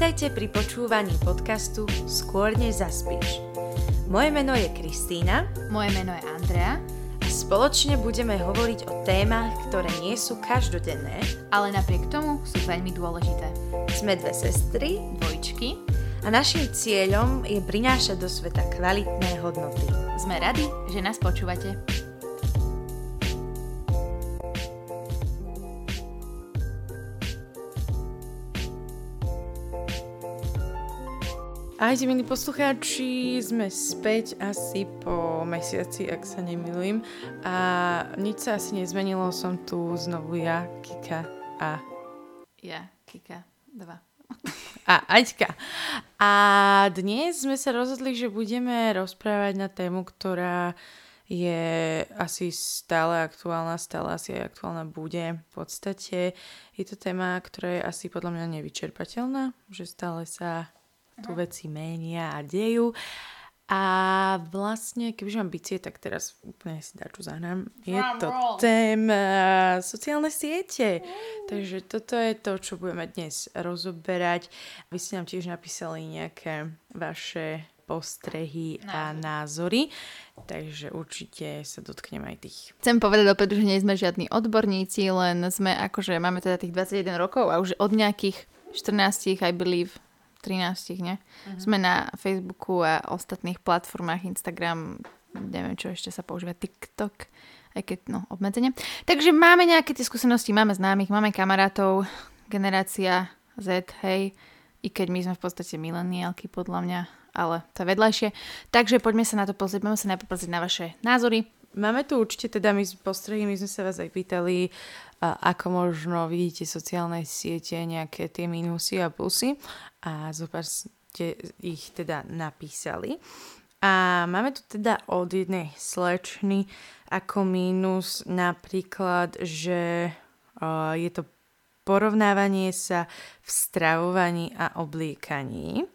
Vítajte pri počúvaní podcastu Skôr než zaspíš. Moje meno je Kristýna. Moje meno je Andrea. A spoločne budeme hovoriť o témach, ktoré nie sú každodenné, ale napriek tomu sú veľmi dôležité. Sme dve sestry, dvojčky a našim cieľom je prinášať do sveta kvalitné hodnoty. Sme radi, že nás počúvate. Ahojte milí poslucháči, sme späť asi po mesiaci, ak sa nemilujem. A nič sa asi nezmenilo, som tu znovu ja, Kika a... Ja, Kika, dva. A Aťka. A dnes sme sa rozhodli, že budeme rozprávať na tému, ktorá je asi stále aktuálna, stále asi aj aktuálna bude. V podstate je to téma, ktorá je asi podľa mňa nevyčerpateľná, že stále sa tu veci menia a dejú. A vlastne, kebyže mám bicie, tak teraz úplne si dačo zahrám. Je to téma sociálne siete. Takže toto je to, čo budeme dnes rozoberať. Vy ste nám tiež napísali nejaké vaše postrehy a názory, takže určite sa dotknem aj tých. Chcem povedať opäť, že nie sme žiadni odborníci, len sme akože, máme teda tých 21 rokov a už od nejakých 14, I believe, 13, ne? Uh-huh. Sme na Facebooku a ostatných platformách, Instagram, neviem čo ešte sa používa, TikTok, aj keď, no, obmedzenie. Takže máme nejaké tie skúsenosti, máme známych, máme kamarátov, generácia Z, hej, i keď my sme v podstate mileniálky podľa mňa, ale to je vedľajšie. Takže poďme sa na to pozrieť, poďme sa najprv pozrieť na vaše názory. Máme tu určite teda my postrehy, my sme sa vás aj pýtali, ako možno vidíte sociálne siete, nejaké tie minusy a plusy a zopár ste ich teda napísali. A máme tu teda od jednej slečny ako mínus napríklad, že uh, je to porovnávanie sa v stravovaní a obliekaní.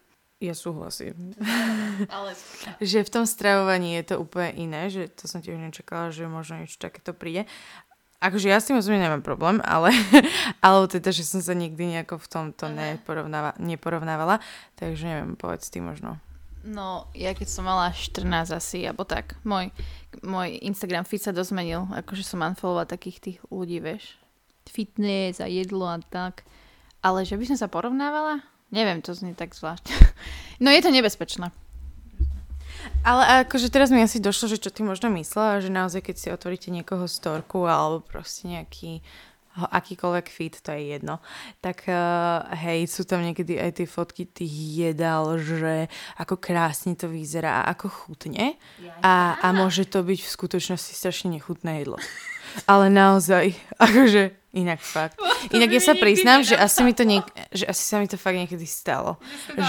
Ja súhlasím. Ale... že v tom stravovaní je to úplne iné, že to som tiež nečakala, že možno niečo takéto príde. Akože ja s tým osobne nemám problém, ale, ale teda, že som sa nikdy nejako v tomto neporovnáva, neporovnávala, takže neviem, povedz ty možno. No, ja keď som mala 14 asi, alebo tak, môj, môj Instagram feed sa dozmenil, akože som unfollowovala takých tých ľudí, vieš, fitness a jedlo a tak, ale že by som sa porovnávala, neviem, to znie tak zvlášť. no je to nebezpečné. Ale akože teraz mi asi došlo, že čo ty možno myslela, že naozaj keď si otvoríte niekoho storku alebo proste nejaký akýkoľvek fit, to je jedno, tak uh, hej, sú tam niekedy aj tie fotky tých jedál, že ako krásne to vyzerá ako chutne a, a môže to byť v skutočnosti strašne nechutné jedlo. Ale naozaj, akože Inak fakt. Inak ja sa priznám, že asi, mi to niek- že asi sa mi to fakt niekedy stalo.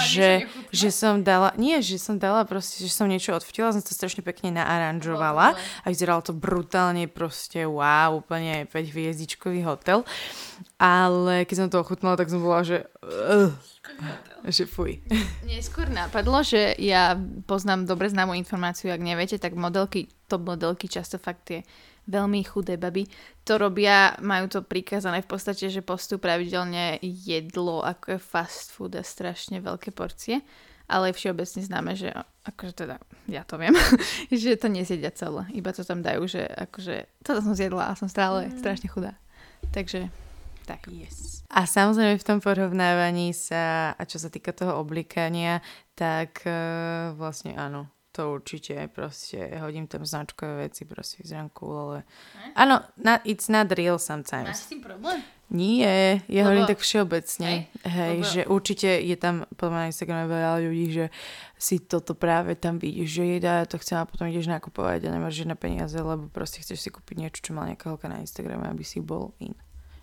Že, že som dala, nie, že som dala proste, že som niečo odfotila, som to strašne pekne naaranžovala a vyzeralo to brutálne proste wow, úplne 5 hviezdičkový hotel. Ale keď som to ochutnala, tak som bola, že uh, že fuj. Neskôr napadlo, že ja poznám dobre známú informáciu, ak neviete, tak modelky, top modelky často fakt tie veľmi chudé baby, to robia, majú to prikázané v podstate, že postup pravidelne jedlo, ako je fast food a strašne veľké porcie, ale všeobecne známe, že akože teda, ja to viem, že to nezjedia celé, iba to tam dajú, že akože toto som zjedla a som stále mm. strašne chudá. Takže tak. Yes. A samozrejme v tom porovnávaní sa, a čo sa týka toho oblikania, tak uh, vlastne áno, to určite, proste hodím tam značkové veci, proste vyzerám cool, ale... Áno, na, it's not real sometimes. Máš s tým problém? Nie, ja Lebo... hovorím tak všeobecne. Hej, hej Lebo... že určite je tam podľa na Instagrame veľa ľudí, že si toto práve tam vidíš, že jedá, to chcem a potom ideš nakupovať a nemáš žiadne peniaze, lebo proste chceš si kúpiť niečo, čo má nejaká holka na Instagrame, aby si bol in.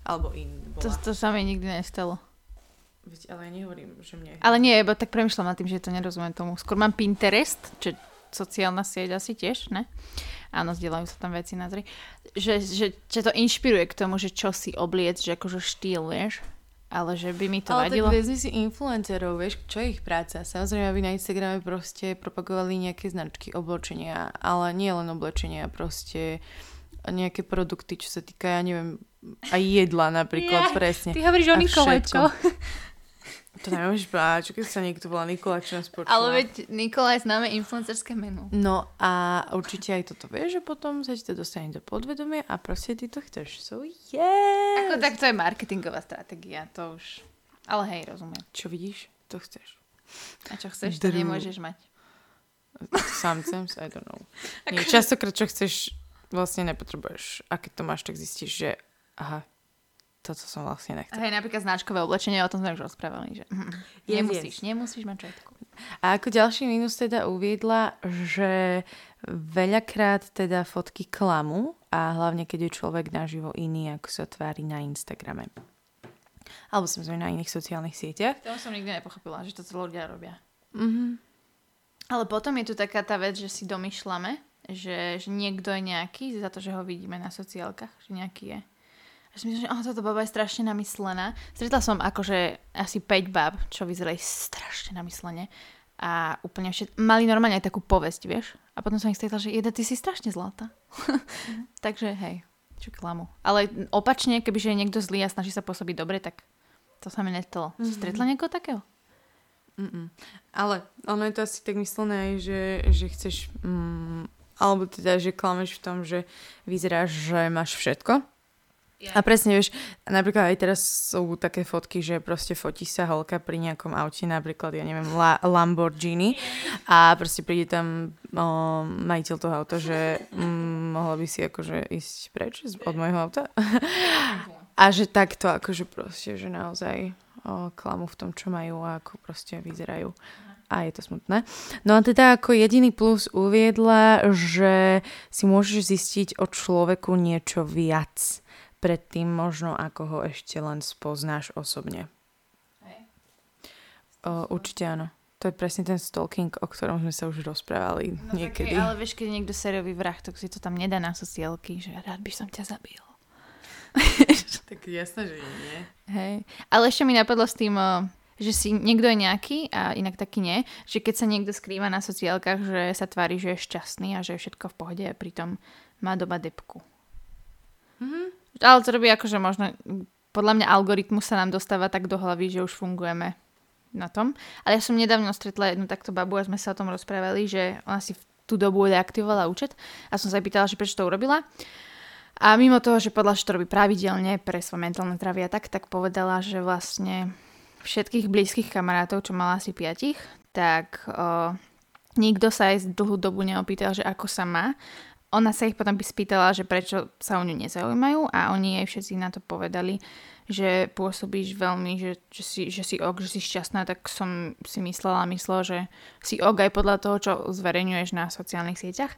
Alebo in bola. To, to sa mi nikdy nestalo. Veď, ale nehovorím, že mne... Ale nie, iba tak premyšľam nad tým, že to nerozumiem tomu. Skôr mám Pinterest, čo sociálna sieť asi tiež, ne? Áno, zdieľajú sa tam veci na zri. Že, že, že to inšpiruje k tomu, že čo si obliec, že akože štýl, vieš? Ale že by mi to ale vadilo. Ale tak si influencerov, vieš, čo je ich práca? Samozrejme, aby na Instagrame proste propagovali nejaké značky oblečenia, ale nie len oblečenia, proste nejaké produkty, čo sa týka, ja neviem, aj jedla napríklad, yeah, presne. Ty hovoríš o Nikole, čo? To nemôžeš povedať, keď sa niekto volá Nikola, čo nás počúva. Ale veď Nikola je známe influencerské meno. No a určite aj toto vieš, že potom sa ti to dostane do podvedomia a proste ty to chceš. So yes! Ako tak to je marketingová stratégia, to už... Ale hej, rozumiem. Čo vidíš, to chceš. A čo chceš, to Dru- nemôžeš mať. Sometimes, I don't know. Nie, častokrát, čo chceš, vlastne nepotrebuješ. A keď to máš, tak zistíš, že aha, toto som vlastne nechcel. Hej, napríklad značkové oblečenie, o tom sme už rozprávali, že Yes, nemusíš, yes. nemusíš mať všetko. A ako ďalší mínus teda uviedla, že veľakrát teda fotky klamu a hlavne keď je človek naživo iný, ako sa tvári na Instagrame. Alebo samozrejme na iných sociálnych sieťach. To som nikdy nepochopila, že to celé ľudia robia. Mhm. Ale potom je tu taká tá vec, že si domýšľame, že, že niekto je nejaký za to, že ho vidíme na sociálkach, že nejaký je. A si myslím, že oh, táto baba je strašne namyslená. Stretla som akože asi 5 bab, čo vyzerali strašne namyslene. A úplne všet... mali normálne aj takú povesť, vieš. A potom som ich stretla, že jeda, ty si strašne zlatá. Takže hej, čo klamu. Ale opačne, kebyže je niekto zlý a snaží sa pôsobiť dobre, tak to sa mi nestalo. Mm-hmm. Stretla niekoho takého? Mm-mm. Ale ono je to asi tak myslené aj, že, že chceš... Mm, alebo teda, že klameš v tom, že vyzeráš, že máš všetko. A presne, vieš, napríklad aj teraz sú také fotky, že proste fotí sa holka pri nejakom aute, napríklad, ja neviem, La- Lamborghini a proste príde tam o, majiteľ toho auta, že mm, mohla by si akože ísť preč z- od môjho auta. a že takto akože proste, že naozaj o, klamu v tom, čo majú a ako proste vyzerajú. A je to smutné. No a teda ako jediný plus uviedla, že si môžeš zistiť o človeku niečo viac predtým možno, ako ho ešte len spoznáš osobne. O, určite áno. To je presne ten stalking, o ktorom sme sa už rozprávali No niekedy. Tak, hej, ale vieš, keď niekto sériový vrah, tak si to tam nedá na sociálky, že rád by som ťa zabil. Tak jasné, že nie. Hej. Ale ešte mi napadlo s tým, že si niekto je nejaký a inak taký nie, že keď sa niekto skrýva na sociálkach, že sa tvári, že je šťastný a že je všetko v pohode a pritom má doba depku. Mhm. Ale to robí akože možno, podľa mňa algoritmus sa nám dostáva tak do hlavy, že už fungujeme na tom. Ale ja som nedávno stretla jednu takto babu a sme sa o tom rozprávali, že ona si v tú dobu deaktivovala účet a som sa jej pýtala, že prečo to urobila. A mimo toho, že podľa, že to robí pravidelne pre svoje mentálne zdravie tak, tak povedala, že vlastne všetkých blízkych kamarátov, čo mala asi piatich, tak o, nikto sa aj z dlhú dobu neopýtal, že ako sa má. Ona sa ich potom by spýtala, že prečo sa o ňu nezaujímajú a oni jej všetci na to povedali, že pôsobíš veľmi, že, že, si, že si ok, že si šťastná, tak som si myslela a myslela, že si ok aj podľa toho, čo zverejňuješ na sociálnych sieťach.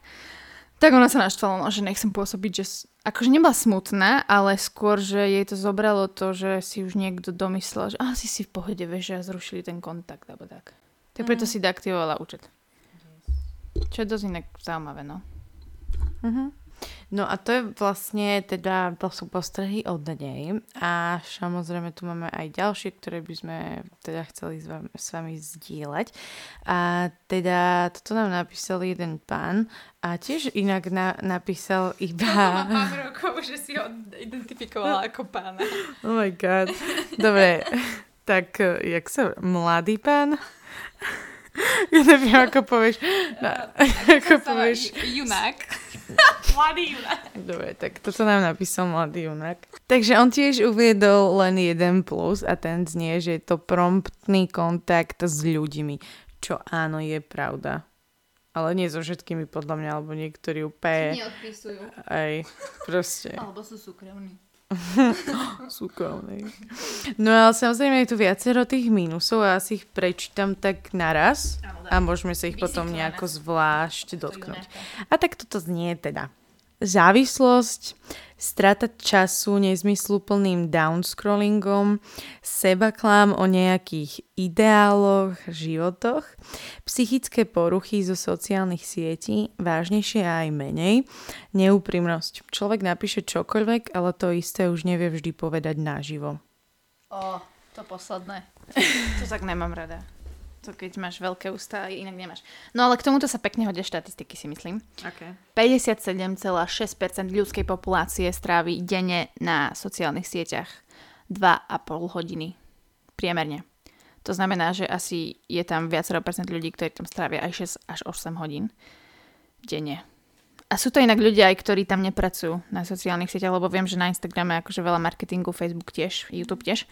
Tak ona sa naštvala, no, že nechcem pôsobiť, že akože nebola smutná, ale skôr, že jej to zobralo to, že si už niekto domyslel, že asi si v pohode, vieš, že zrušili ten kontakt, alebo tak. Tak preto si deaktivovala účet. Čo je dosť inak zaujímavé, no. Mhm. No a to je vlastne teda, to sú postrehy od nej a samozrejme tu máme aj ďalšie, ktoré by sme teda chceli s vami, s vami zdieľať. A teda toto nám napísal jeden pán a tiež inak na, napísal iba... rokov, že si ho identifikovala ako pána. Oh my god. Dobre, tak jak sa... Mladý pán? Ja neviem, ako povieš. No, ako povieš. Junák. Mladý junák. Dobre, tak toto nám napísal mladý junak. Takže on tiež uviedol len jeden plus a ten znie, že je to promptný kontakt s ľuďmi. Čo áno, je pravda. Ale nie so všetkými podľa mňa, alebo niektorí úplne Neodpisujú. aj proste Alebo sú súkromní. súkromní. No ale samozrejme je tu viacero tých mínusov a asi ich prečítam tak naraz a môžeme sa ich potom nejako zvlášť dotknúť. A tak toto znie teda. Závislosť, strata času nezmysluplným downscrollingom, sebaklám o nejakých ideáloch, životoch, psychické poruchy zo sociálnych sietí, vážnejšie a aj menej, neúprimnosť. Človek napíše čokoľvek, ale to isté už nevie vždy povedať naživo. O, to posledné. To tak nemám rada. To keď máš veľké ústa, inak nemáš. No ale k tomuto sa pekne hodia štatistiky, si myslím. Okay. 57,6% ľudskej populácie strávi denne na sociálnych sieťach 2,5 hodiny priemerne. To znamená, že asi je tam viacero percent ľudí, ktorí tam strávia aj 6 až 8 hodín denne. A sú to inak ľudia aj, ktorí tam nepracujú na sociálnych sieťach, lebo viem, že na Instagrame akože veľa marketingu, Facebook tiež, YouTube tiež.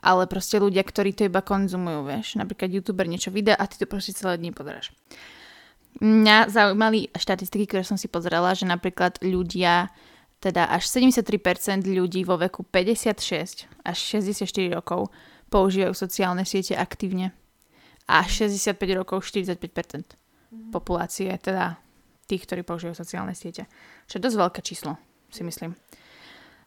Ale proste ľudia, ktorí to iba konzumujú, vieš. Napríklad YouTuber niečo vydá a ty to proste celé dní pozeráš. Mňa zaujímali štatistiky, ktoré som si pozrela, že napríklad ľudia, teda až 73% ľudí vo veku 56 až 64 rokov používajú sociálne siete aktívne. A 65 rokov 45% mm. populácie, teda tých, ktorí používajú sociálne siete. Čo je dosť veľké číslo, si myslím.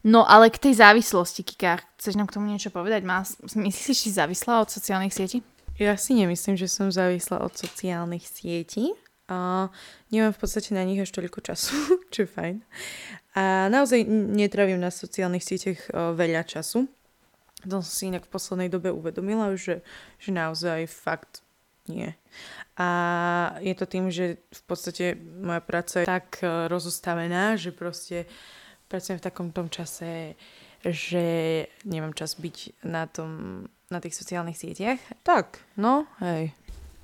No ale k tej závislosti, Kika, chceš nám k tomu niečo povedať? Má, myslíš, že si závislá od sociálnych sietí? Ja si nemyslím, že som závislá od sociálnych sietí. A nemám v podstate na nich až toľko času, čo je fajn. A naozaj netravím na sociálnych sieťach veľa času. To som si inak v poslednej dobe uvedomila, že, že naozaj fakt nie. A je to tým, že v podstate moja práca je tak rozostavená, že proste pracujem v takom tom čase, že nemám čas byť na, tom, na tých sociálnych sieťach. Tak, no, hej.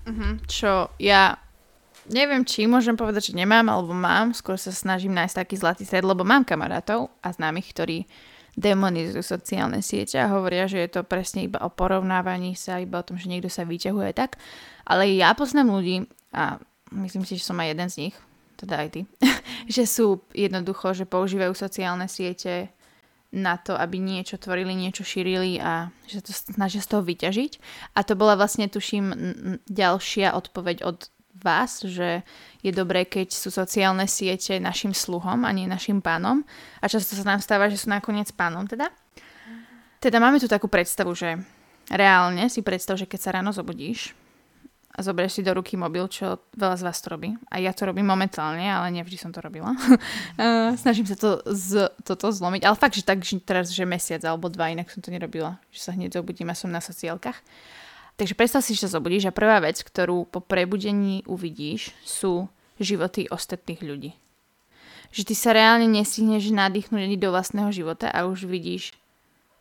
Uh-huh. Čo ja neviem, či môžem povedať, že nemám alebo mám. Skôr sa snažím nájsť taký zlatý stred, lebo mám kamarátov a známych, ktorí demonizujú sociálne siete a hovoria, že je to presne iba o porovnávaní sa, iba o tom, že niekto sa vyťahuje tak. Ale ja poznám ľudí, a myslím si, že som aj jeden z nich, teda aj ty, že sú jednoducho, že používajú sociálne siete na to, aby niečo tvorili, niečo šírili a že to snažia z toho vyťažiť. A to bola vlastne, tuším, ďalšia odpoveď od vás, že je dobré, keď sú sociálne siete našim sluhom a nie našim pánom. A často sa nám stáva, že sú nakoniec pánom teda. Teda máme tu takú predstavu, že reálne si predstav, že keď sa ráno zobudíš, a zoberieš si do ruky mobil, čo veľa z vás to robí. A ja to robím momentálne, ale nevždy som to robila. Snažím sa to z, toto zlomiť. Ale fakt, že tak, že teraz, že mesiac alebo dva, inak som to nerobila. Že sa hneď zobudím a som na sociálkach. Takže predstav si, že sa zobudíš a prvá vec, ktorú po prebudení uvidíš, sú životy ostatných ľudí. Že ty sa reálne nestihneš nadýchnuť ani do vlastného života a už vidíš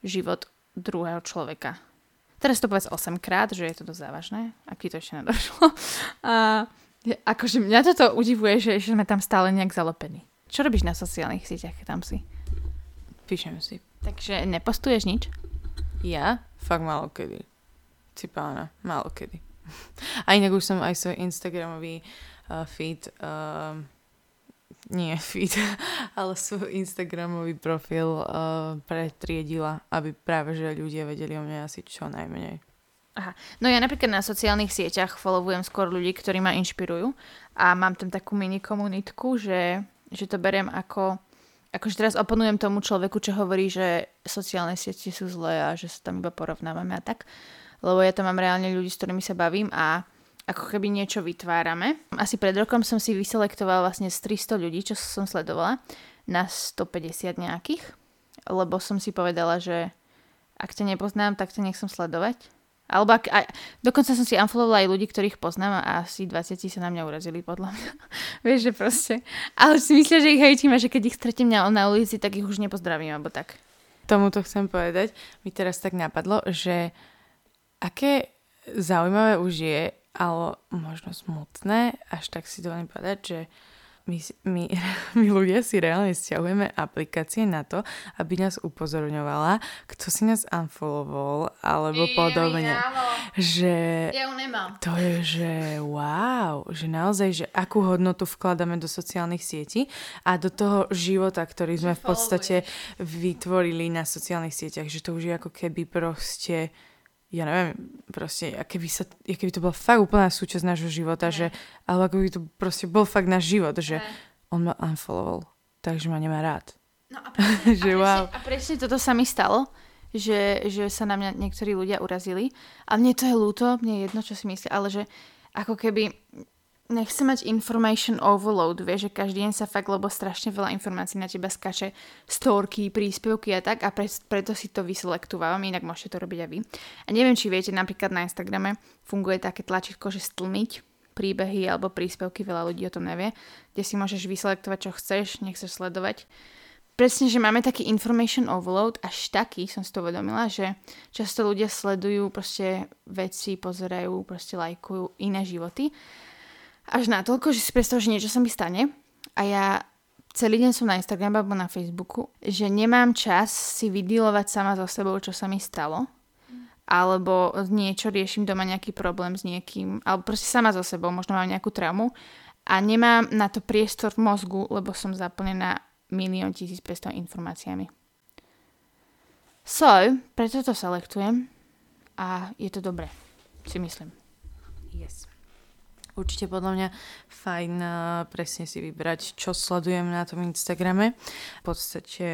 život druhého človeka Teraz to povedz 8 krát, že je to dosť závažné, ak ti to ešte nedošlo. A akože mňa toto udivuje, že, že sme tam stále nejak zalepení. Čo robíš na sociálnych sieťach, keď tam si? Píšem si. Takže nepostuješ nič? Ja? Fakt málo kedy. Si pána, málo kedy. A inak už som aj svoj Instagramový uh, feed uh, nie feed, ale svoj Instagramový profil uh, pretriedila, aby práve že ľudia vedeli o mne asi čo najmenej. Aha. No ja napríklad na sociálnych sieťach followujem skôr ľudí, ktorí ma inšpirujú a mám tam takú mini komunitku, že, že to beriem ako akože teraz oponujem tomu človeku, čo hovorí, že sociálne siete sú zlé a že sa tam iba porovnávame a tak. Lebo ja tam mám reálne ľudí, s ktorými sa bavím a ako keby niečo vytvárame. Asi pred rokom som si vyselektovala vlastne z 300 ľudí, čo som sledovala, na 150 nejakých, lebo som si povedala, že ak ťa nepoznám, tak ťa nechcem sledovať. Alebo ak, aj, dokonca som si unfollowovala aj ľudí, ktorých poznám a asi 20 sa na mňa urazili, podľa mňa. Vieš, že proste. Ale si myslia, že ich hejtím a že keď ich stretím na, na ulici, tak ich už nepozdravím, alebo tak. Tomu to chcem povedať. Mi teraz tak napadlo, že aké zaujímavé už je, ale možno smutné, až tak si dovolím povedať, že my, my, my ľudia si reálne stiahujeme aplikácie na to, aby nás upozorňovala, kto si nás unfollowoval, alebo I, podobne. Že ja ju nemám. To je, že wow, že naozaj, že akú hodnotu vkladáme do sociálnych sietí a do toho života, ktorý sme v podstate vytvorili na sociálnych sieťach, že to už je ako keby proste ja neviem, proste, keby, sa, keby to bola fakt úplná súčasť nášho života, že, ale ako by to proste bol fakt náš život, že on ma unfollowoval, takže ma nemá rád. No a presne, že a presne, wow. a presne toto sa mi stalo, že, že sa na mňa niektorí ľudia urazili a mne to je ľúto, mne je jedno, čo si myslia, ale že ako keby nechce mať information overload, vieš, že každý deň sa fakt, lebo strašne veľa informácií na teba skače, storky, príspevky a tak a pre, preto si to vyselektovávam, inak môžete to robiť aj vy. A neviem, či viete, napríklad na Instagrame funguje také tlačítko, že stlmiť príbehy alebo príspevky, veľa ľudí o tom nevie, kde si môžeš vyselektovať, čo chceš, nechceš sledovať. presne, že máme taký information overload, až taký som si to uvedomila, že často ľudia sledujú proste veci, pozerajú, proste lajkujú iné životy. Až natoľko, že si predstav, že niečo sa mi stane a ja celý deň som na Instagrame alebo na Facebooku, že nemám čas si vydilovať sama so sebou, čo sa mi stalo alebo niečo riešim doma nejaký problém s niekým, alebo proste sama so sebou, možno mám nejakú traumu a nemám na to priestor v mozgu, lebo som zaplnená milión 1500 informáciami. So, preto to selektujem a je to dobré, si myslím. Yes. Určite podľa mňa fajn uh, presne si vybrať, čo sledujem na tom Instagrame. V podstate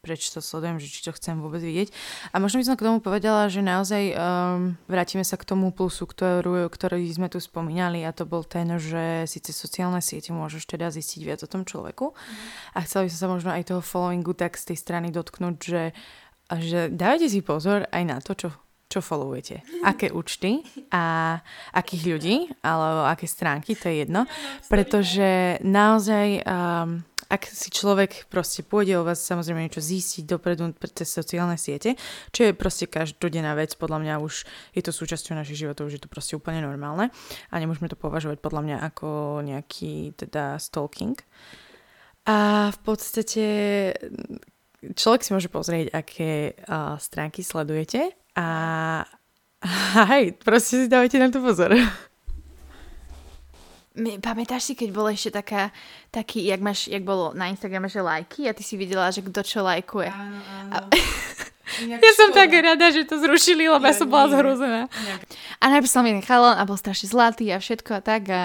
prečo to sledujem, že či to chcem vôbec vidieť. A možno by som k tomu povedala, že naozaj um, vrátime sa k tomu plusu, ktorú, ktorý sme tu spomínali a to bol ten, že síce sociálne siete môžeš teda zistiť viac o tom človeku mm. a chcela by som sa možno aj toho followingu tak z tej strany dotknúť, že, že dávajte si pozor aj na to, čo čo followujete, aké účty a akých ľudí, alebo aké stránky, to je jedno, pretože naozaj um, ak si človek proste pôjde o vás samozrejme niečo zistiť dopredu cez sociálne siete, čo je proste každodenná vec, podľa mňa už je to súčasťou našich životov, už je to proste úplne normálne a nemôžeme to považovať podľa mňa ako nejaký teda stalking. A v podstate človek si môže pozrieť, aké uh, stránky sledujete a hej, proste si dávajte na to pozor. Pamätáš si, keď bolo ešte taká, taký, jak, máš, jak bolo na Instagrame, že lajky a ty si videla, že kto čo lajkuje. Áno, áno. A... ja som tak rada, že to zrušili, lebo ja, ja som bola zhrúzená. A najprv som mi nechala a bol strašne zlatý a všetko a tak. A,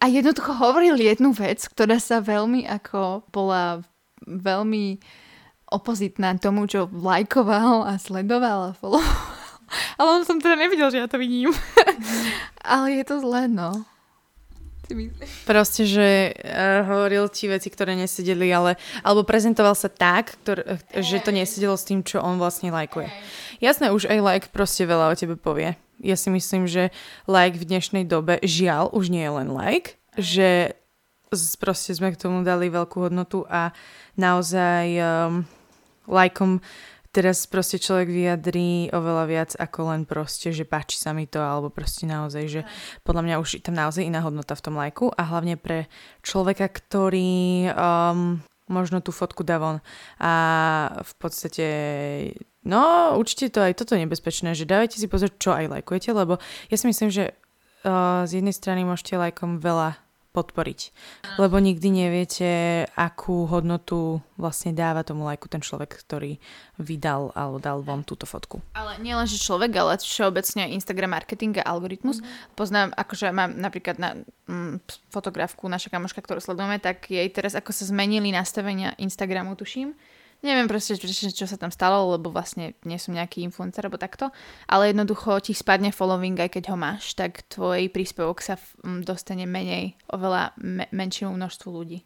a jednoducho hovoril jednu vec, ktorá sa veľmi ako bola veľmi opozitná tomu, čo lajkoval a sledoval a followoval. Ale on som teda nevidel, že ja to vidím. Ale je to zlé, no. Proste, že uh, hovoril ti veci, ktoré nesedeli, ale alebo prezentoval sa tak, ktor, uh, že to nesedelo s tým, čo on vlastne lajkuje. Jasné, už aj like proste veľa o tebe povie. Ja si myslím, že like v dnešnej dobe, žiaľ, už nie je len like, že proste sme k tomu dali veľkú hodnotu a naozaj um, lajkom teraz proste človek vyjadrí oveľa viac ako len proste, že páči sa mi to, alebo proste naozaj, že podľa mňa už je tam naozaj iná hodnota v tom lajku a hlavne pre človeka, ktorý um, možno tú fotku dá von. A v podstate no určite to aj toto nebezpečné, že dávajte si pozor, čo aj lajkujete, lebo ja si myslím, že uh, z jednej strany môžete lajkom veľa podporiť. Lebo nikdy neviete, akú hodnotu vlastne dáva tomu lajku ten človek, ktorý vydal alebo dal von túto fotku. Ale nie len, že človek, ale všeobecne Instagram marketing a algoritmus. Mm-hmm. Poznám, akože mám napríklad na mm, fotografku naša kamoška, ktorú sledujeme, tak jej teraz ako sa zmenili nastavenia Instagramu, tuším Neviem proste, čo, sa tam stalo, lebo vlastne nie som nejaký influencer alebo takto, ale jednoducho ti spadne following, aj keď ho máš, tak tvoj príspevok sa dostane menej, oveľa me- menšiemu množstvu ľudí.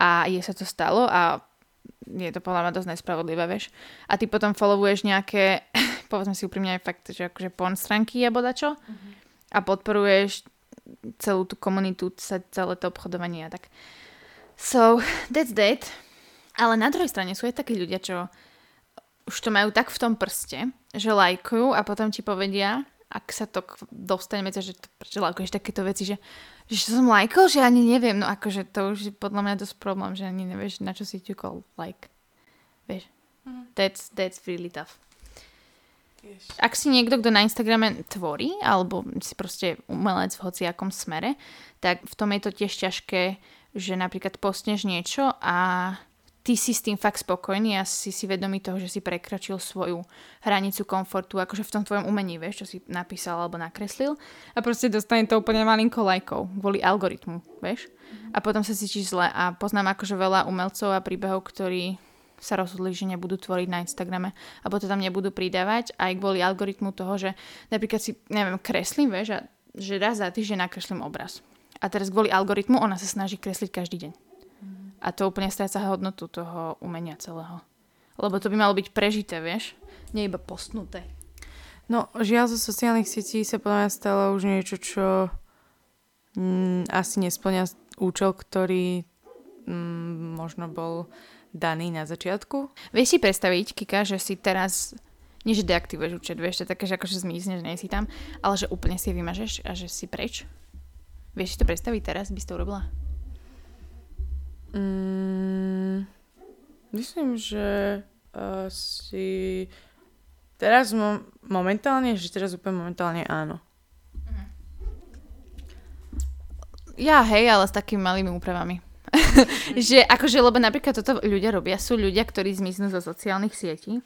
A je sa to stalo a je to podľa mňa dosť nespravodlivé, vieš. A ty potom followuješ nejaké, povedzme si úprimne aj fakt, že akože porn stránky alebo dačo mm-hmm. a podporuješ celú tú komunitu, celé to obchodovanie a tak. So, that's that. Ale na druhej strane sú aj takí ľudia, čo už to majú tak v tom prste, že lajkujú a potom ti povedia, ak sa to dostane medzi, že prečo lajkuješ takéto veci, že, že som lajkol, že ani neviem, no akože to už je podľa mňa dosť problém, že ani nevieš, na čo si ťukol like. Vieš, mm. that's, that's really tough. Yes. Ak si niekto, kto na Instagrame tvorí, alebo si proste umelec v hociakom smere, tak v tom je to tiež ťažké, že napríklad postneš niečo a ty si s tým fakt spokojný a si si vedomý toho, že si prekročil svoju hranicu komfortu, akože v tom tvojom umení, vieš, čo si napísal alebo nakreslil a proste dostane to úplne malinko lajkov kvôli algoritmu, vieš. A potom sa cítiš zle a poznám akože veľa umelcov a príbehov, ktorí sa rozhodli, že nebudú tvoriť na Instagrame alebo to tam nebudú pridávať aj kvôli algoritmu toho, že napríklad si, neviem, kreslím, vieš, a že raz za týždeň nakreslím obraz. A teraz kvôli algoritmu ona sa snaží kresliť každý deň. A to úplne stráca hodnotu toho umenia celého. Lebo to by malo byť prežité, vieš? Nie iba postnuté. No, žiaľ zo sociálnych sietí sa podľa mňa stalo už niečo, čo mm, asi nesplňa účel, ktorý mm, možno bol daný na začiatku. Vieš si predstaviť, Kika, že si teraz nie že deaktivuješ účet, vieš, to je také, že akože zmizneš, nie si tam, ale že úplne si vymažeš a že si preč. Vieš si to predstaviť teraz, by si to urobila? Mm, myslím, že asi teraz mo- momentálne, že teraz úplne momentálne áno. Ja hej, ale s takými malými úpravami. že akože, lebo napríklad toto ľudia robia, sú ľudia, ktorí zmiznú zo sociálnych sietí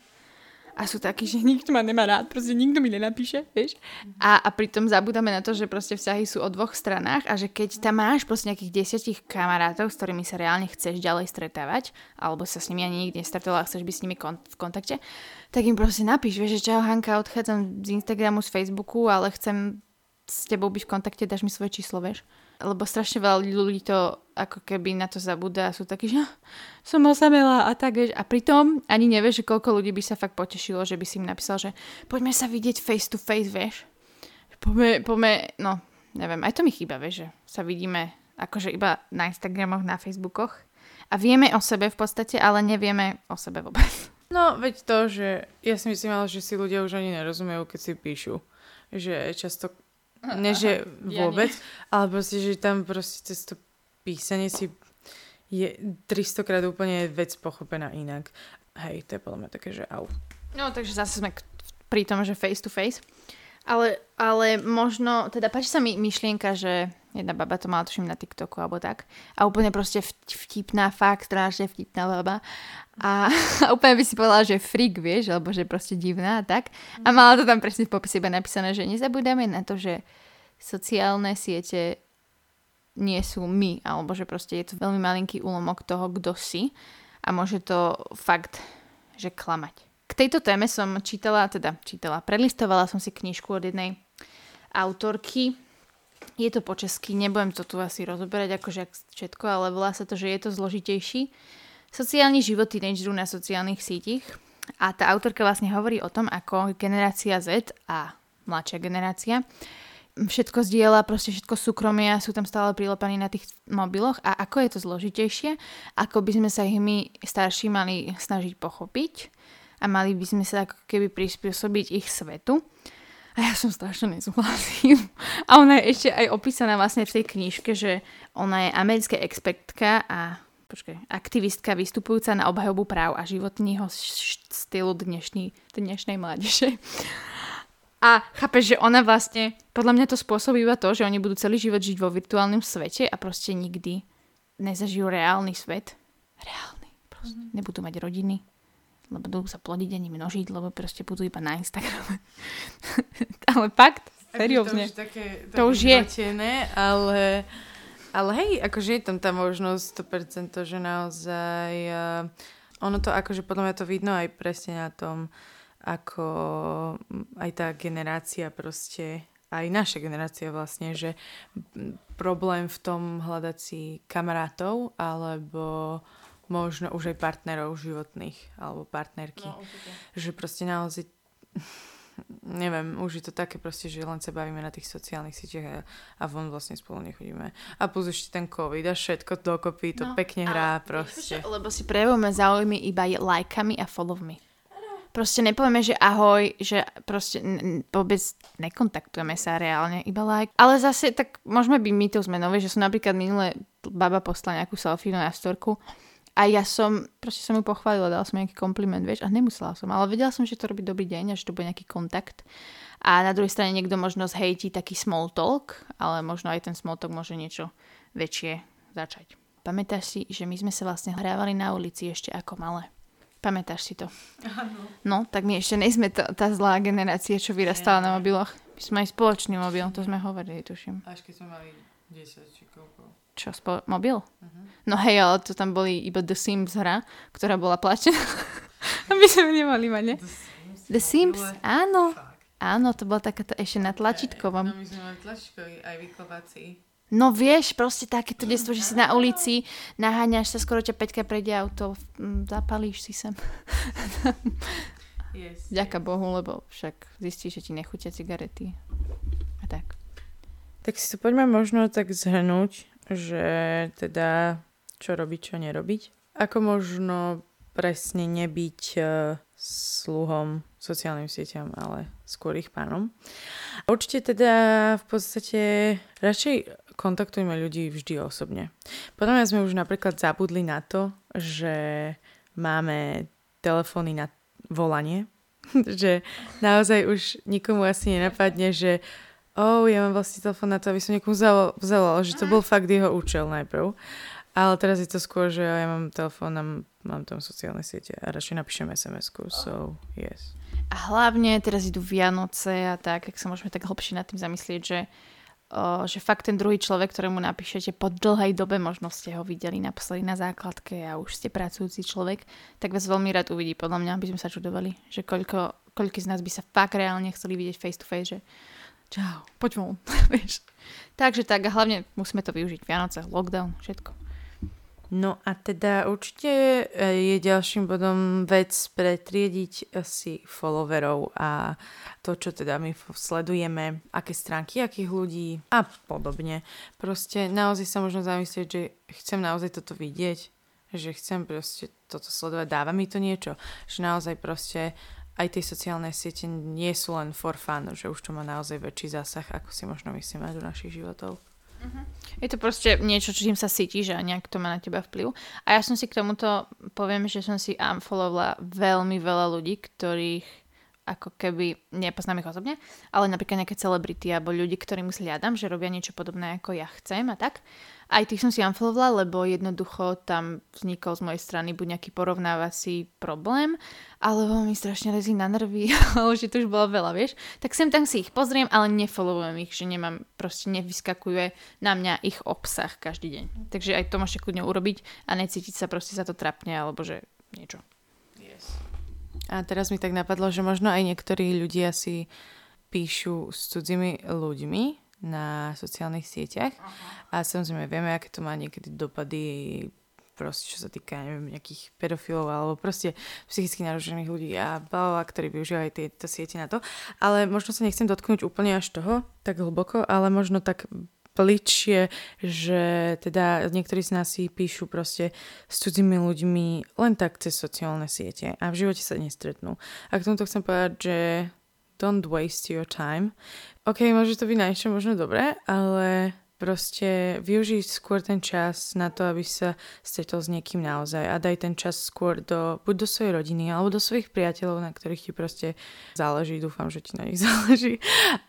a sú takí, že nikto ma nemá rád, proste nikto mi nenapíše, vieš. A, a pritom zabudáme na to, že proste vzťahy sú o dvoch stranách a že keď tam máš proste nejakých desiatich kamarátov, s ktorými sa reálne chceš ďalej stretávať, alebo sa s nimi ani nikdy nestretol a chceš byť s nimi kon- v kontakte, tak im proste napíš, vieš, že čau Hanka, odchádzam z Instagramu, z Facebooku, ale chcem s tebou byť v kontakte, dáš mi svoje číslo, vieš. Lebo strašne veľa ľudí to ako keby na to zabúda a sú takí, že "Ah, som osamela a tak, vieš. A pritom ani nevieš, že koľko ľudí by sa fakt potešilo, že by si im napísal, že poďme sa vidieť face to face, vieš. Poďme, poďme, no, neviem, aj to mi chýba, vieš, že sa vidíme akože iba na Instagramoch, na Facebookoch a vieme o sebe v podstate, ale nevieme o sebe vôbec. No, veď to, že ja si myslím, že si ľudia už ani nerozumejú, keď si píšu. Že často, ne že ja vôbec, ale proste, že tam proste cez to písanie si je 300 krát úplne vec pochopená inak. Hej, to je podľa mňa také, že au. No, takže zase sme pri tom, že face to face. Ale, ale možno, teda páči sa mi myšlienka, že jedna baba to mala tuším na TikToku alebo tak. A úplne proste vt- vtipná, fakt strašne vtipná baba. A, a úplne by si povedala, že freak, vieš, alebo že proste divná a tak. A mala to tam presne v popise iba napísané, že nezabúdame na to, že sociálne siete nie sú my, alebo že proste je to veľmi malinký úlomok toho, kto si a môže to fakt, že klamať. K tejto téme som čítala, teda čítala, prelistovala som si knižku od jednej autorky. Je to po česky, nebudem to tu asi rozoberať akože všetko, ale volá sa to, že je to zložitejší. Sociálny život tínedžeru na sociálnych sítich. A tá autorka vlastne hovorí o tom, ako generácia Z a mladšia generácia všetko zdieľa, proste všetko súkromia, sú tam stále prilepaní na tých mobiloch a ako je to zložitejšie, ako by sme sa ich my starší mali snažiť pochopiť a mali by sme sa ako keby prispôsobiť ich svetu. A ja som strašne nesúhlasím. A ona je ešte aj opísaná vlastne v tej knižke, že ona je americká expertka a počkaj, aktivistka vystupujúca na obhajobu práv a životního stylu dnešní, dnešnej mládeže. A chápeš, že ona vlastne, podľa mňa to spôsobí iba to, že oni budú celý život žiť vo virtuálnom svete a proste nikdy nezažijú reálny svet. Reálny. Proste. Mm-hmm. Nebudú mať rodiny, lebo budú sa plodiť ani množiť, lebo proste budú iba na Instagrame. Ale fakt, seriózne. To už, také, To už je. zlatené, ale, ale hej, akože je tam tá možnosť 100%, že naozaj uh, ono to akože podľa mňa to vidno aj presne na tom, ako mm, aj tá generácia proste, aj naša generácia vlastne, že problém v tom hľadať si kamarátov alebo možno už aj partnerov životných alebo partnerky. No, že proste naozaj neviem, už je to také proste, že len sa bavíme na tých sociálnych sieťach a, a von vlastne spolu nechodíme. A plus ešte ten covid a všetko dokopy, to no, pekne hrá proste. Čo, lebo si prejavujeme záujmy iba lajkami a followmi. Proste nepovieme, že ahoj, že proste n- vôbec nekontaktujeme sa reálne, iba like. Ale zase tak môžeme byť my tou zmenou, vieš, že som napríklad minule baba poslala nejakú selfie na storku a ja som, proste som ju pochválila, dala som nejaký kompliment, vieš, a nemusela som, ale vedela som, že to robí dobrý deň a že to bude nejaký kontakt. A na druhej strane niekto možno zhejtí taký small talk, ale možno aj ten small talk môže niečo väčšie začať. Pamätáš si, že my sme sa vlastne hrávali na ulici ešte ako malé? Pamätáš si to? Áno. No, tak my ešte nejsme tá, tá zlá generácia, čo vyrastala na mobiloch. My sme aj spoločný mobil, to sme hovorili, tuším. Až keď sme mali 10 či koľko. Čo, spo- mobil? Uh-huh. No hej, ale to tam boli iba The Sims hra, ktorá bola plačená. Aby sme nemali mať, ne? The Sims, áno. Áno, to bola taká ešte na tlačítkovom. No my sme mali tlačítkový aj vykladací. No vieš, proste takéto detstvo, že si na ulici naháňaš sa, skoro ťa Peťka prejde auto, mm, zapalíš si sem. Yes. Ďaká Bohu, lebo však zistíš, že ti nechutia cigarety. A tak. Tak si to poďme možno tak zhrnúť, že teda čo robiť, čo nerobiť. ako možno presne nebyť uh, sluhom sociálnym sieťam, ale skôr ich pánom. Určite teda v podstate radšej kontaktujme ľudí vždy osobne. Podľa mňa sme už napríklad zabudli na to, že máme telefóny na volanie, že naozaj už nikomu asi nenapadne, že oh, ja mám vlastne telefón na to, aby som niekomu vzala, že to bol fakt jeho účel najprv. Ale teraz je to skôr, že ja mám telefón a mám tam sociálne siete a radšej napíšem SMS-ku, so yes. A hlavne teraz idú Vianoce a tak, ak sa môžeme tak hlbšie nad tým zamyslieť, že, že fakt ten druhý človek, ktorému napíšete po dlhej dobe, možno ste ho videli naposledy na základke a už ste pracujúci človek, tak vás veľmi rád uvidí, podľa mňa, aby sme sa čudovali, že koľko, koľko z nás by sa fakt reálne chceli vidieť face to face, že čau, poď von, vieš. Takže tak a hlavne musíme to využiť, Vianoce, lockdown, všetko. No a teda určite e, je ďalším bodom vec pretriediť si followerov a to, čo teda my sledujeme, aké stránky, akých ľudí a podobne. Proste naozaj sa možno zamyslieť, že chcem naozaj toto vidieť, že chcem proste toto sledovať, dáva mi to niečo, že naozaj proste aj tie sociálne siete nie sú len for fun, že už to má naozaj väčší zásah, ako si možno myslíme do našich životov. Uh-huh. Je to proste niečo, čím sa cítiš a nejak to má na teba vplyv. A ja som si k tomuto poviem, že som si unfollowovala veľmi veľa ľudí, ktorých ako keby, nepoznám ich osobne, ale napríklad nejaké celebrity alebo ľudí, ktorým hľadám, že robia niečo podobné ako ja chcem a tak. Aj tých som si unfollowovala, lebo jednoducho tam vznikol z mojej strany buď nejaký porovnávací problém, alebo mi strašne lezí na nervy, alebo že to už bolo veľa, vieš. Tak sem tam si ich pozriem, ale nefollowujem ich, že nemám, proste nevyskakuje na mňa ich obsah každý deň. Takže aj to môžete kľudne urobiť a necítiť sa proste za to trapne, alebo že niečo. A teraz mi tak napadlo, že možno aj niektorí ľudia si píšu s cudzími ľuďmi na sociálnych sieťach Aha. a samozrejme vieme, aké to má niekedy dopady proste čo sa týka neviem, nejakých pedofilov alebo proste psychicky narušených ľudí a bla, ktorí využívajú tieto siete na to. Ale možno sa nechcem dotknúť úplne až toho, tak hlboko, ale možno tak pličie, že teda niektorí z nás si píšu proste s cudzími ľuďmi len tak cez sociálne siete a v živote sa nestretnú. A k tomuto chcem povedať, že don't waste your time. OK, môže to byť na možno dobré, ale proste využiť skôr ten čas na to, aby sa stretol s niekým naozaj a daj ten čas skôr do, buď do svojej rodiny alebo do svojich priateľov, na ktorých ti proste záleží, dúfam, že ti na nich záleží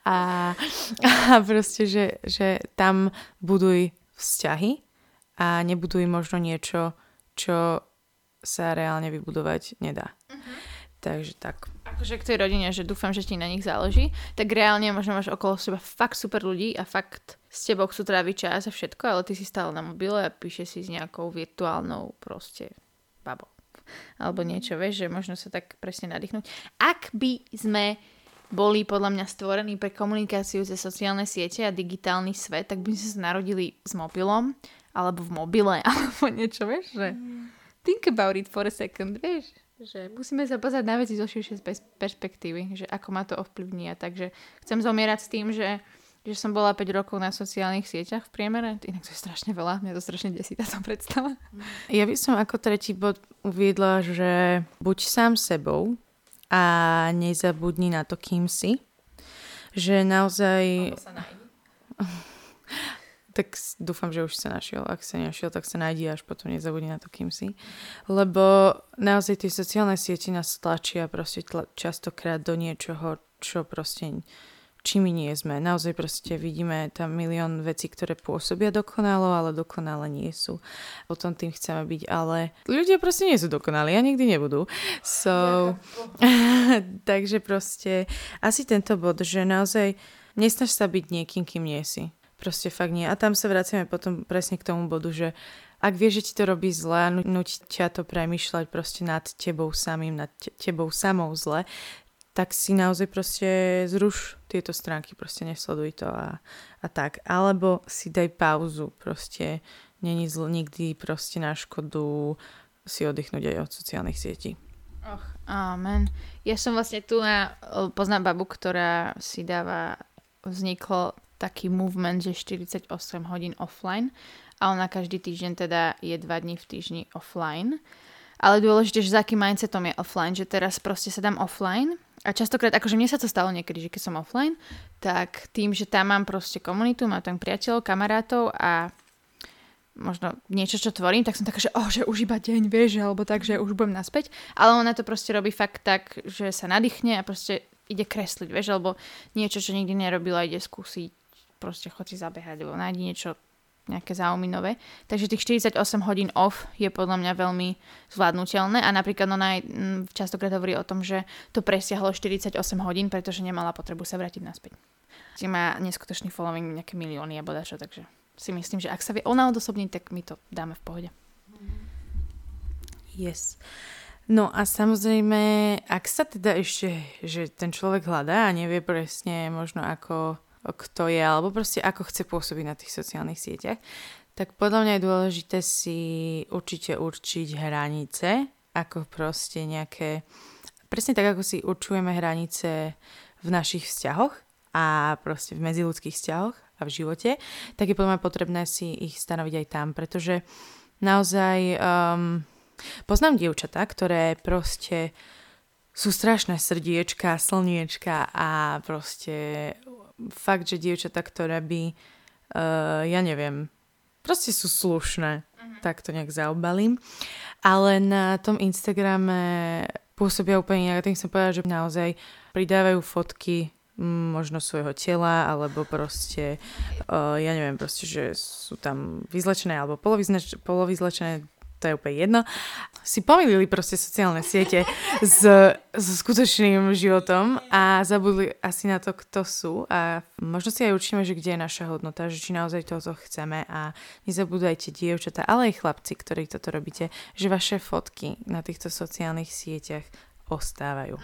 a, a proste, že, že tam buduj vzťahy a nebuduj možno niečo, čo sa reálne vybudovať nedá. Uh-huh. Takže tak akože k tej rodine, že dúfam, že ti na nich záleží, tak reálne možno máš okolo seba fakt super ľudí a fakt s tebou chcú tráviť čas a všetko, ale ty si stále na mobile a píše si s nejakou virtuálnou proste babou. Alebo niečo, vieš, že možno sa tak presne nadýchnuť. Ak by sme boli podľa mňa stvorení pre komunikáciu ze sociálne siete a digitálny svet, tak by sme sa narodili s mobilom alebo v mobile alebo niečo, vieš, že mm. think about it for a second, vieš že musíme sa pozrieť na veci zo širšej perspektívy, že ako ma to ovplyvní. A takže chcem zomierať s tým, že, že som bola 5 rokov na sociálnych sieťach v priemere. Inak to je strašne veľa, mňa to strašne desí táto predstava. Ja by som ako tretí bod uviedla, že buď sám sebou a nezabudni na to, kým si. Že naozaj... tak dúfam, že už sa našiel. Ak sa nenašiel, tak sa nájde až potom nezabudne na to, kým si. Lebo naozaj tie sociálne siete nás tlačia proste tla, častokrát do niečoho, čo proste my nie sme. Naozaj proste vidíme tam milión vecí, ktoré pôsobia dokonalo, ale dokonale nie sú. Potom tým chceme byť, ale ľudia proste nie sú dokonali a nikdy nebudú. So, takže proste asi tento bod, že naozaj nesnaž sa byť niekým, kým nie si. Proste fakt nie. A tam sa vraciame potom presne k tomu bodu, že ak vieš, že ti to robí zle a nutí ťa to premyšľať proste nad tebou samým, nad te- tebou samou zle, tak si naozaj proste zruš tieto stránky, proste nesleduj to a, a tak. Alebo si daj pauzu, proste není zl- nikdy proste na škodu si oddychnúť aj od sociálnych sietí. Och, amen. Ja som vlastne tu na, poznám babu, ktorá si dáva, vzniklo taký movement, že 48 hodín offline a ona každý týždeň teda je dva dní v týždni offline. Ale dôležité, že za akým mindsetom je offline, že teraz proste sa dám offline a častokrát, akože mne sa to stalo niekedy, že keď som offline, tak tým, že tam mám proste komunitu, mám tam priateľov, kamarátov a možno niečo, čo tvorím, tak som taká, že, oh, že už iba deň, vieš, alebo tak, že už budem naspäť. Ale ona to proste robí fakt tak, že sa nadýchne a proste ide kresliť, vieš, alebo niečo, čo nikdy nerobila, ide skúsiť, proste chod si zabehať, alebo nájdi niečo nejaké zaujímavé. Takže tých 48 hodín off je podľa mňa veľmi zvládnutelné a napríklad ona aj mm, častokrát hovorí o tom, že to presiahlo 48 hodín, pretože nemala potrebu sa vrátiť naspäť. Čiže má neskutočný following, nejaké milióny a bodačo, takže si myslím, že ak sa vie ona odosobniť, tak my to dáme v pohode. Yes. No a samozrejme, ak sa teda ešte, že ten človek hľadá a nevie presne možno ako kto je, alebo proste ako chce pôsobiť na tých sociálnych sieťach, tak podľa mňa je dôležité si určite určiť hranice, ako proste nejaké, presne tak, ako si určujeme hranice v našich vzťahoch a proste v medziludských vzťahoch a v živote, tak je podľa mňa potrebné si ich stanoviť aj tam, pretože naozaj um, poznám dievčatá, ktoré proste sú strašné srdiečka, slniečka a proste fakt, že dievčatá, ktoré by, uh, ja neviem, proste sú slušné, uh-huh. tak to nejak zaobalím. Ale na tom Instagrame pôsobia úplne inak. Tým som povedala, že naozaj pridávajú fotky možno svojho tela, alebo proste, uh, ja neviem, proste, že sú tam vyzlečené alebo polovyzlečené to je úplne jedno, si pomýlili proste sociálne siete s, s skutočným životom a zabudli asi na to, kto sú a možno si aj učíme, že kde je naša hodnota, že či naozaj toto chceme a nezabúdajte dievčatá, ale aj chlapci, ktorí toto robíte, že vaše fotky na týchto sociálnych sieťach ostávajú.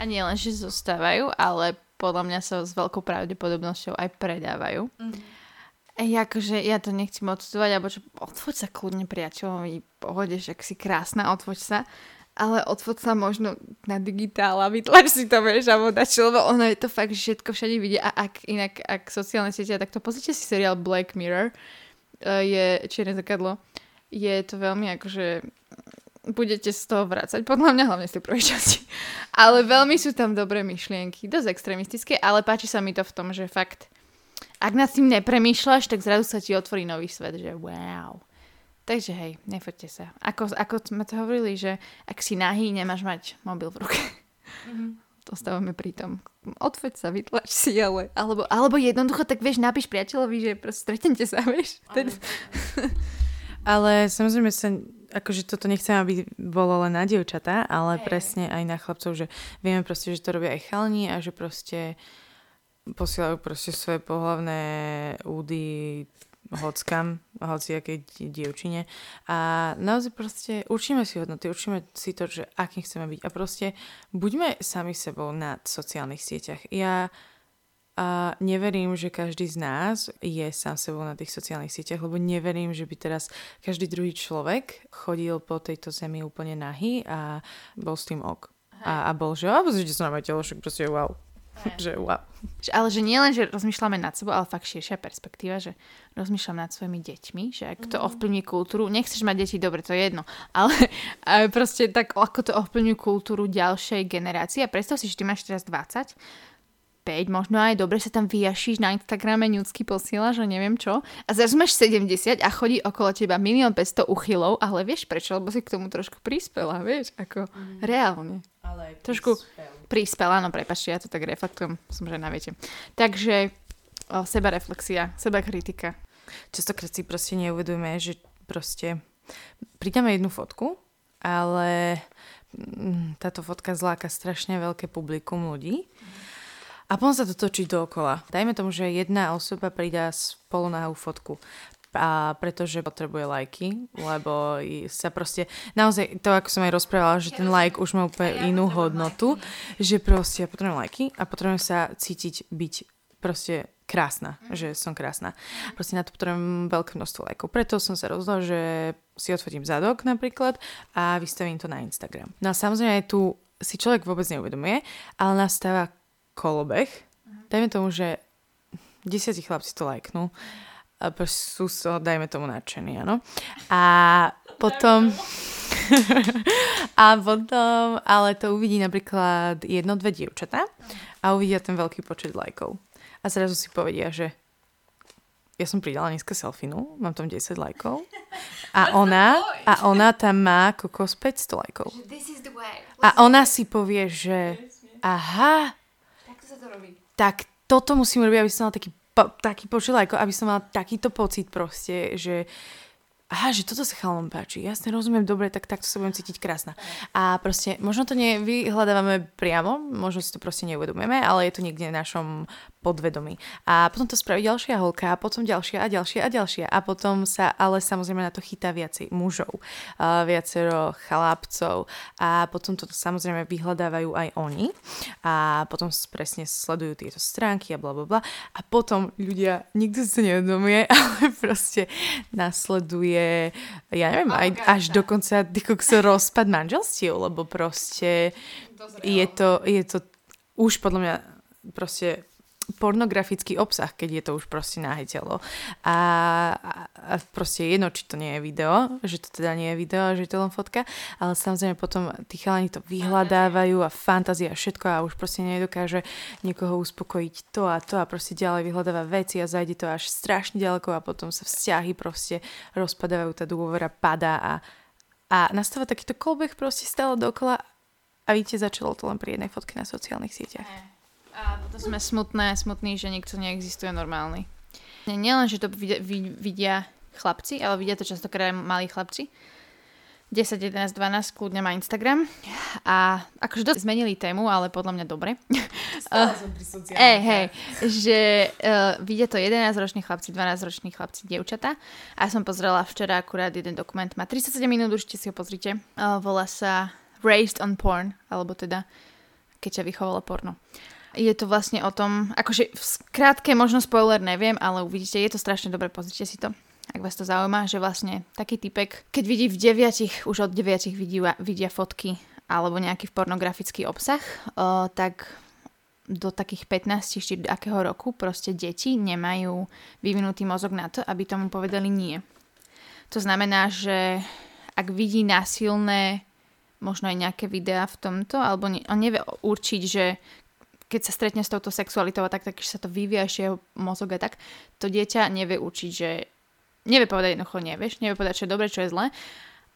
A nie len, že zostávajú, ale podľa mňa sa s veľkou pravdepodobnosťou aj predávajú. Mm. Ej, akože ja to nechcem odsudovať, alebo čo, odfoď sa kľudne priateľovi, pohode, že si krásna, odfoď sa, ale odfoď sa možno na digitál a vytlač si to, vieš, alebo dačo, lebo ono je to fakt, že všetko všade vidie. A ak inak, ak sociálne siete, tak to pozrite si seriál Black Mirror, uh, je čierne zrkadlo, je to veľmi akože budete z toho vrácať, podľa mňa hlavne z tej prvej časti. Ale veľmi sú tam dobré myšlienky, dosť extrémistické, ale páči sa mi to v tom, že fakt ak nad tým nepremýšľaš, tak zrazu sa ti otvorí nový svet, že wow. Takže hej, nefoďte sa. Ako, ako sme to hovorili, že ak si nahý, nemáš mať mobil v ruke. Mm-hmm. Ostávame pri tom. Odfoď sa, vytlač si, ale... Alebo, alebo jednoducho, tak vieš, napíš priateľovi, že proste stretnete sa, vieš. Ten... ale samozrejme sa, akože toto nechcem, aby bolo len na dievčatá, ale hey. presne aj na chlapcov, že vieme proste, že to robia aj chalní a že proste uh, posielajú proste svoje pohlavné údy hockam, hoci akej dievčine. A naozaj proste učíme si hodnoty, učíme si to, že akým chceme byť. A proste buďme sami sebou na sociálnych sieťach. Ja a neverím, že každý z nás je sám sebou na tých sociálnych sieťach, lebo neverím, že by teraz každý druhý človek chodil po tejto zemi úplne nahý a bol s tým ok. A, a bol, že a pozrite sa na moje telo, však proste wow že wow. Ale že nie len, že rozmýšľame nad sebou, ale fakt širšia perspektíva, že rozmýšľam nad svojimi deťmi, že ak to mhm. ovplyvní kultúru, nechceš mať deti, dobre, to je jedno, ale, ale proste tak, ako to ovplyvňuje kultúru ďalšej generácie a predstav si, že ty máš teraz 20, 5, možno aj dobre sa tam vyjašíš na Instagrame, ňudsky posielaš a neviem čo. A zrazu máš 70 a chodí okolo teba milión 500 uchylov, ale vieš prečo? Lebo si k tomu trošku prispela, vieš, ako mm. reálne. Ale trošku prispela, no prepačte, ja to tak reflektujem, som žena, viete. Takže o, seba reflexia, seba kritika. Častokrát si proste neuvedomíme, že proste pridáme jednu fotku, ale mm, táto fotka zláka strašne veľké publikum ľudí. Mm a potom sa to točí dookola. Dajme tomu, že jedna osoba pridá spolunahú fotku a pretože potrebuje lajky, lebo sa proste, naozaj to, ako som aj rozprávala, že ten like už má úplne inú hodnotu, že proste ja potrebujem lajky a potrebujem sa cítiť byť proste krásna, že som krásna. Proste na to potrebujem veľké množstvo lajkov. Preto som sa rozhodla, že si odfotím zadok napríklad a vystavím to na Instagram. No a samozrejme tu si človek vôbec neuvedomuje, ale nastáva kolobeh. Uh-huh. Dajme tomu, že desiatí chlapci to lajknú. a sú, so, dajme tomu, nadšení, áno. A potom... a potom, ale to uvidí napríklad jedno, dve dievčatá a uvidia ten veľký počet lajkov. A zrazu si povedia, že ja som pridala dneska selfinu, mám tam 10 lajkov a ona, a ona tam má kokos 500 lajkov. A ona si povie, že aha, tak toto musím robiť, aby som mala taký, taký počet lajkov, aby som mala takýto pocit proste, že aha, že toto sa chalom páči, jasne, rozumiem, dobre, tak takto sa budem cítiť krásna. A proste, možno to nevyhľadávame priamo, možno si to proste neuvedomujeme, ale je to niekde v našom podvedomí. A potom to spraví ďalšia holka, a potom ďalšia a ďalšia a ďalšia. A potom sa, ale samozrejme na to chytá viacej mužov, a viacero chlapcov a potom to samozrejme vyhľadávajú aj oni a potom presne sledujú tieto stránky a bla bla bla. A potom ľudia, nikto si to neuvedomuje, ale proste nasleduje, ja neviem, aj, až dokonca rozpad manželstiev, lebo proste je to, je to už podľa mňa proste pornografický obsah, keď je to už proste náhe telo. A, a proste jedno, či to nie je video, že to teda nie je video, že je to len fotka, ale samozrejme potom tí chalani to vyhľadávajú a fantázia a všetko a už proste nedokáže niekoho uspokojiť to a to a proste ďalej vyhľadáva veci a zajde to až strašne ďaleko a potom sa vzťahy proste rozpadávajú, tá dôvera padá a, a nastáva takýto kolbeh proste stále dokola a vidíte, začalo to len pri jednej fotke na sociálnych sieťach. A potom sme smutné, smutní, že nikto neexistuje normálny. Nielen, že to vidia, vidia chlapci, ale vidia to častokrát aj malí chlapci. 10, 11, 12, kľudne má Instagram. A akože dosť zmenili tému, ale podľa mňa dobre. uh, Ej, hej, že uh, vidia to 11-roční chlapci, 12-roční chlapci, dievčata. A som pozrela včera akurát jeden dokument, má 37 minút, určite si ho pozrite. Uh, volá sa Raised on Porn, alebo teda keď ťa vychovalo porno je to vlastne o tom, akože v skrátke, možno spoiler neviem, ale uvidíte, je to strašne dobre, pozrite si to ak vás to zaujíma, že vlastne taký typek, keď vidí v deviatich, už od deviatich vidia, vidia fotky alebo nejaký pornografický obsah, o, tak do takých 15 či akého roku proste deti nemajú vyvinutý mozog na to, aby tomu povedali nie. To znamená, že ak vidí násilné možno aj nejaké videá v tomto, alebo ne, on nevie určiť, že keď sa stretne s touto sexualitou a tak, tak sa to vyvíja ešte jeho mozog a tak, to dieťa nevie učiť, že nevie povedať jednoducho nevieš, nevie povedať, čo je dobre, čo je zlé.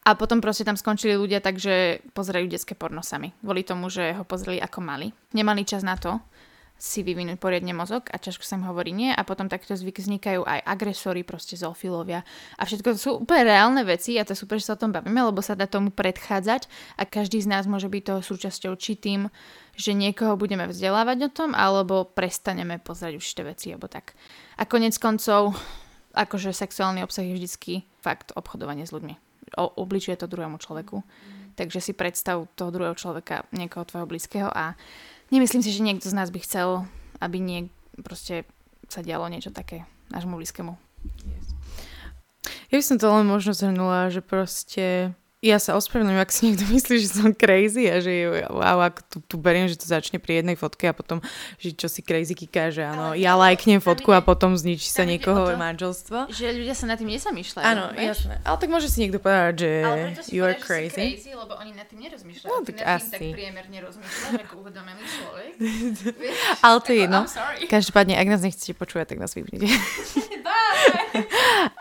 A potom proste tam skončili ľudia tak, že pozerajú detské porno sami. Kvôli tomu, že ho pozreli ako mali. Nemali čas na to, si vyvinúť poriadne mozog a ťažko sa im hovorí nie a potom takto zvyk vznikajú aj agresory, proste zoofilovia a všetko to sú úplne reálne veci a to je super, že sa o tom bavíme, lebo sa dá tomu predchádzať a každý z nás môže byť toho súčasťou či tým, že niekoho budeme vzdelávať o tom alebo prestaneme pozerať už tie veci alebo tak. A konec koncov, akože sexuálny obsah je vždycky fakt obchodovanie s ľuďmi. O, obličuje to druhému človeku. Takže si predstav toho druhého človeka, niekoho tvojho blízkeho a Nemyslím si, že niekto z nás by chcel, aby nie, proste sa dialo niečo také nášmu blízkemu. Yes. Ja by som to len možno zhrnula, že proste ja sa ospravedlňujem, ak si niekto myslí, že som crazy a že wow, ako tu, tu beriem, že to začne pri jednej fotke a potom, že čo si crazy kýka, že áno, ja lajknem fotku a potom zničí sa niekoho to, manželstvo. Že ľudia sa nad tým nesamýšľajú. Áno, jasné. Ale tak môže si niekto povedať, že you are crazy. crazy. lebo oni nad tým nerozmýšľajú. No, tak asi. tak priemerne rozmýšľajú, ako uvedomený človek. ale to je jedno. Každopádne, ak nás nechcete počúvať, tak nás vypnite.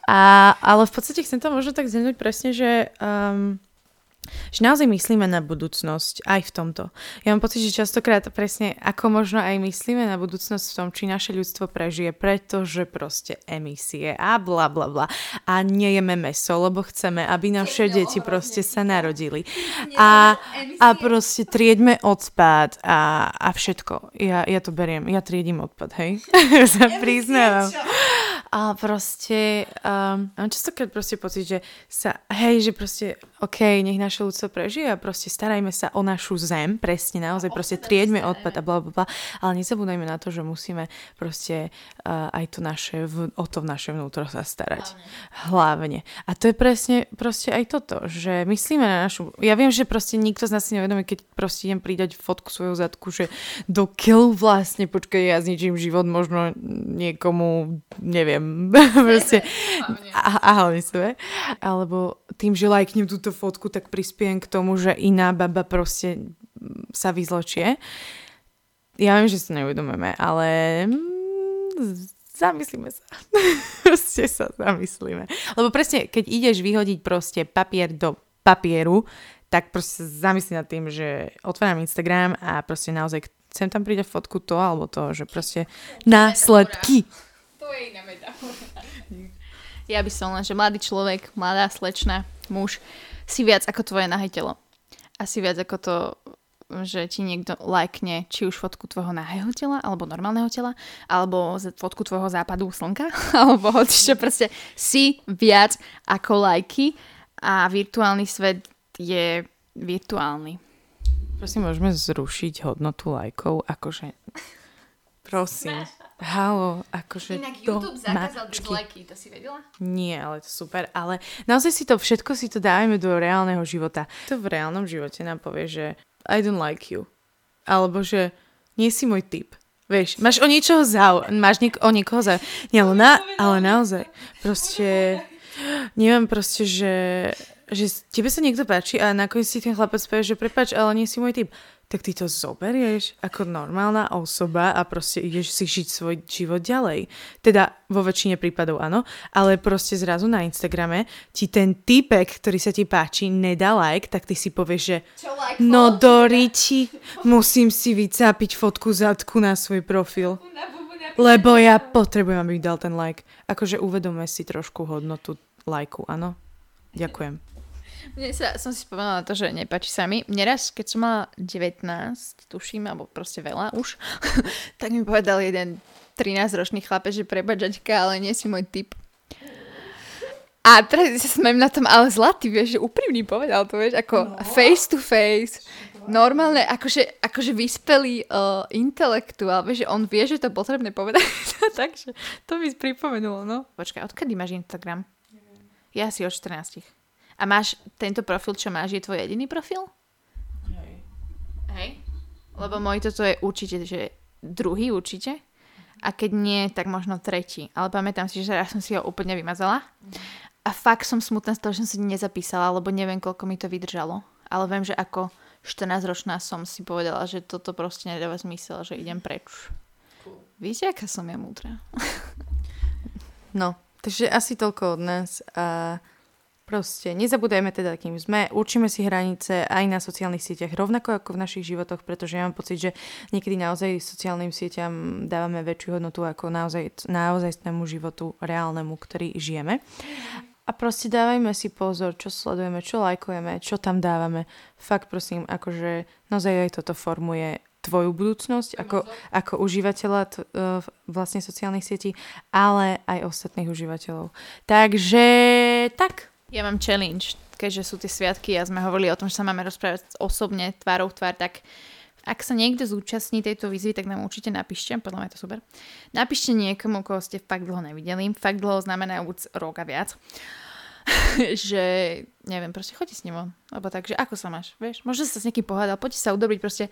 a, ale v podstate chcem to možno tak zhrnúť presne, že um, že naozaj myslíme na budúcnosť aj v tomto. Ja mám pocit, že častokrát presne ako možno aj myslíme na budúcnosť v tom, či naše ľudstvo prežije, pretože proste emisie a bla bla bla. A nejeme meso, lebo chceme, aby naše deti proste sa narodili. A, a proste trieďme odpad a, a všetko. Ja, ja to beriem, ja triedím odpad, hej? sa priznávam. A proste, um, mám častokrát proste pocit, že sa, hej, že proste, OK, nech naše ľudstvo prežije a proste starajme sa o našu zem, presne, naozaj proste trieďme odpad a bla, bla, bla, ale nezabúdajme na to, že musíme proste uh, aj to naše, v, o to v naše vnútro sa starať. Hlavne. A to je presne proste aj toto, že myslíme na našu, ja viem, že proste nikto z nás si nevedomí, keď proste idem pridať fotku svojho zadku, že do kill vlastne, počkaj, ja zničím život možno niekomu, neviem, sám. proste, a, a hlavne sebe. Alebo tým, že lajknem túto fotku, tak prispiem k tomu, že iná baba proste sa vyzločie. Ja viem, že si neuvedomujeme, ale mm, zamyslíme sa. proste sa zamyslíme. Lebo presne, keď ideš vyhodiť proste papier do papieru, tak proste zamyslí nad tým, že otváram Instagram a proste naozaj chcem tam pridať fotku to alebo to, že proste následky. To je iná Ja by som len, že mladý človek, mladá slečna, muž, si viac ako tvoje nahé telo. A si viac ako to, že ti niekto lajkne či už fotku tvojho nahého tela, alebo normálneho tela, alebo fotku tvojho západu slnka, alebo hoci čo proste si viac ako lajky a virtuálny svet je virtuálny. Prosím, môžeme zrušiť hodnotu lajkov, akože... Prosím. Halo, akože Inak YouTube zakázal dislajky, to si vedela? Nie, ale to super. Ale naozaj si to, všetko si to dávame do reálneho života. To v reálnom živote nám povie, že I don't like you. Alebo že nie si môj typ. Vieš, máš o niečoho zau, máš niek- o niekoho zau. Nie, ale, na, ale naozaj. Proste, neviem proste, že že tebe sa niekto páči a nakoniec si ten chlapec povie, že prepač, ale nie si môj typ. Tak ty to zoberieš ako normálna osoba a proste ideš si žiť svoj život ďalej. Teda vo väčšine prípadov áno, ale proste zrazu na Instagrame ti ten typek, ktorý sa ti páči, nedá like, tak ty si povieš, že like no do riči, musím si vycápiť fotku zadku na svoj profil. Lebo ja potrebujem, aby mi dal ten like. Akože uvedome si trošku hodnotu lajku, áno? Ďakujem. Mne sa, som si spomenula na to, že nepáči sa mi. Neraz, keď som mala 19, tuším, alebo proste veľa už, tak mi povedal jeden 13-ročný chlapec, že prebačaťka, ale nie si môj typ. A teraz sa smiem na tom, ale zlatý, vieš, že úprimný povedal to, vieš, ako no. face to face, normálne, akože, akože vyspelý uh, intelektuál, vieš, že on vie, že to potrebné povedať, takže to mi pripomenulo, no. Počkaj, odkedy máš Instagram? Ja si od 14. A máš tento profil, čo máš, je tvoj jediný profil? Hej. Hej? Lebo môj toto je určite, že druhý určite. A keď nie, tak možno tretí. Ale pamätám si, že raz som si ho úplne vymazala. A fakt som smutná z toho, že som si nezapísala, lebo neviem, koľko mi to vydržalo. Ale viem, že ako 14-ročná som si povedala, že toto proste nedáva zmysel, že idem preč. Víte, aká som ja múdra? no, takže asi toľko od nás. A Proste nezabudajme teda, kým sme, určíme si hranice aj na sociálnych sieťach, rovnako ako v našich životoch, pretože ja mám pocit, že niekedy naozaj sociálnym sieťam dávame väčšiu hodnotu ako naozaj, naozajstnému životu reálnemu, ktorý žijeme. A proste dávajme si pozor, čo sledujeme, čo lajkujeme, čo tam dávame. Fakt prosím, akože naozaj aj toto formuje tvoju budúcnosť ako, ako užívateľa t- uh, vlastne sociálnych sietí, ale aj ostatných užívateľov. Takže tak, ja mám challenge, keďže sú tie sviatky a sme hovorili o tom, že sa máme rozprávať osobne, tvárou tvár, tak ak sa niekto zúčastní tejto výzvy, tak nám určite napíšte, podľa mňa je to super. Napíšte niekomu, koho ste fakt dlho nevideli. Fakt dlho znamená už rok a viac. že, neviem, proste choďte s ním. Lebo tak, že ako sa máš, vieš? Možno sa s niekým pohádal, poďte sa udobriť, proste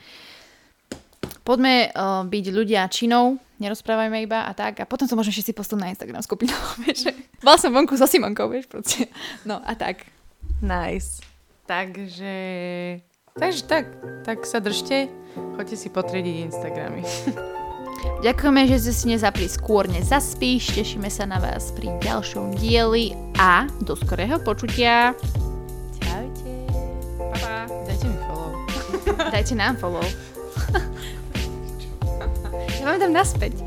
poďme uh, byť ľudia činou, nerozprávajme iba a tak. A potom to môžeme všetci postuť na Instagram skupinu. Vieš, Bol som vonku so Simonkou, vieš, proste. No a tak. Nice. Takže... Takže tak, tak sa držte. Choďte si potriediť Instagramy. Ďakujeme, že ste si nezapli skôr nezaspíš. Tešíme sa na vás pri ďalšom dieli a do skorého počutia. Čaute. Pa, pa. Dajte mi follow. Dajte nám follow. Ja vám dám naspäť.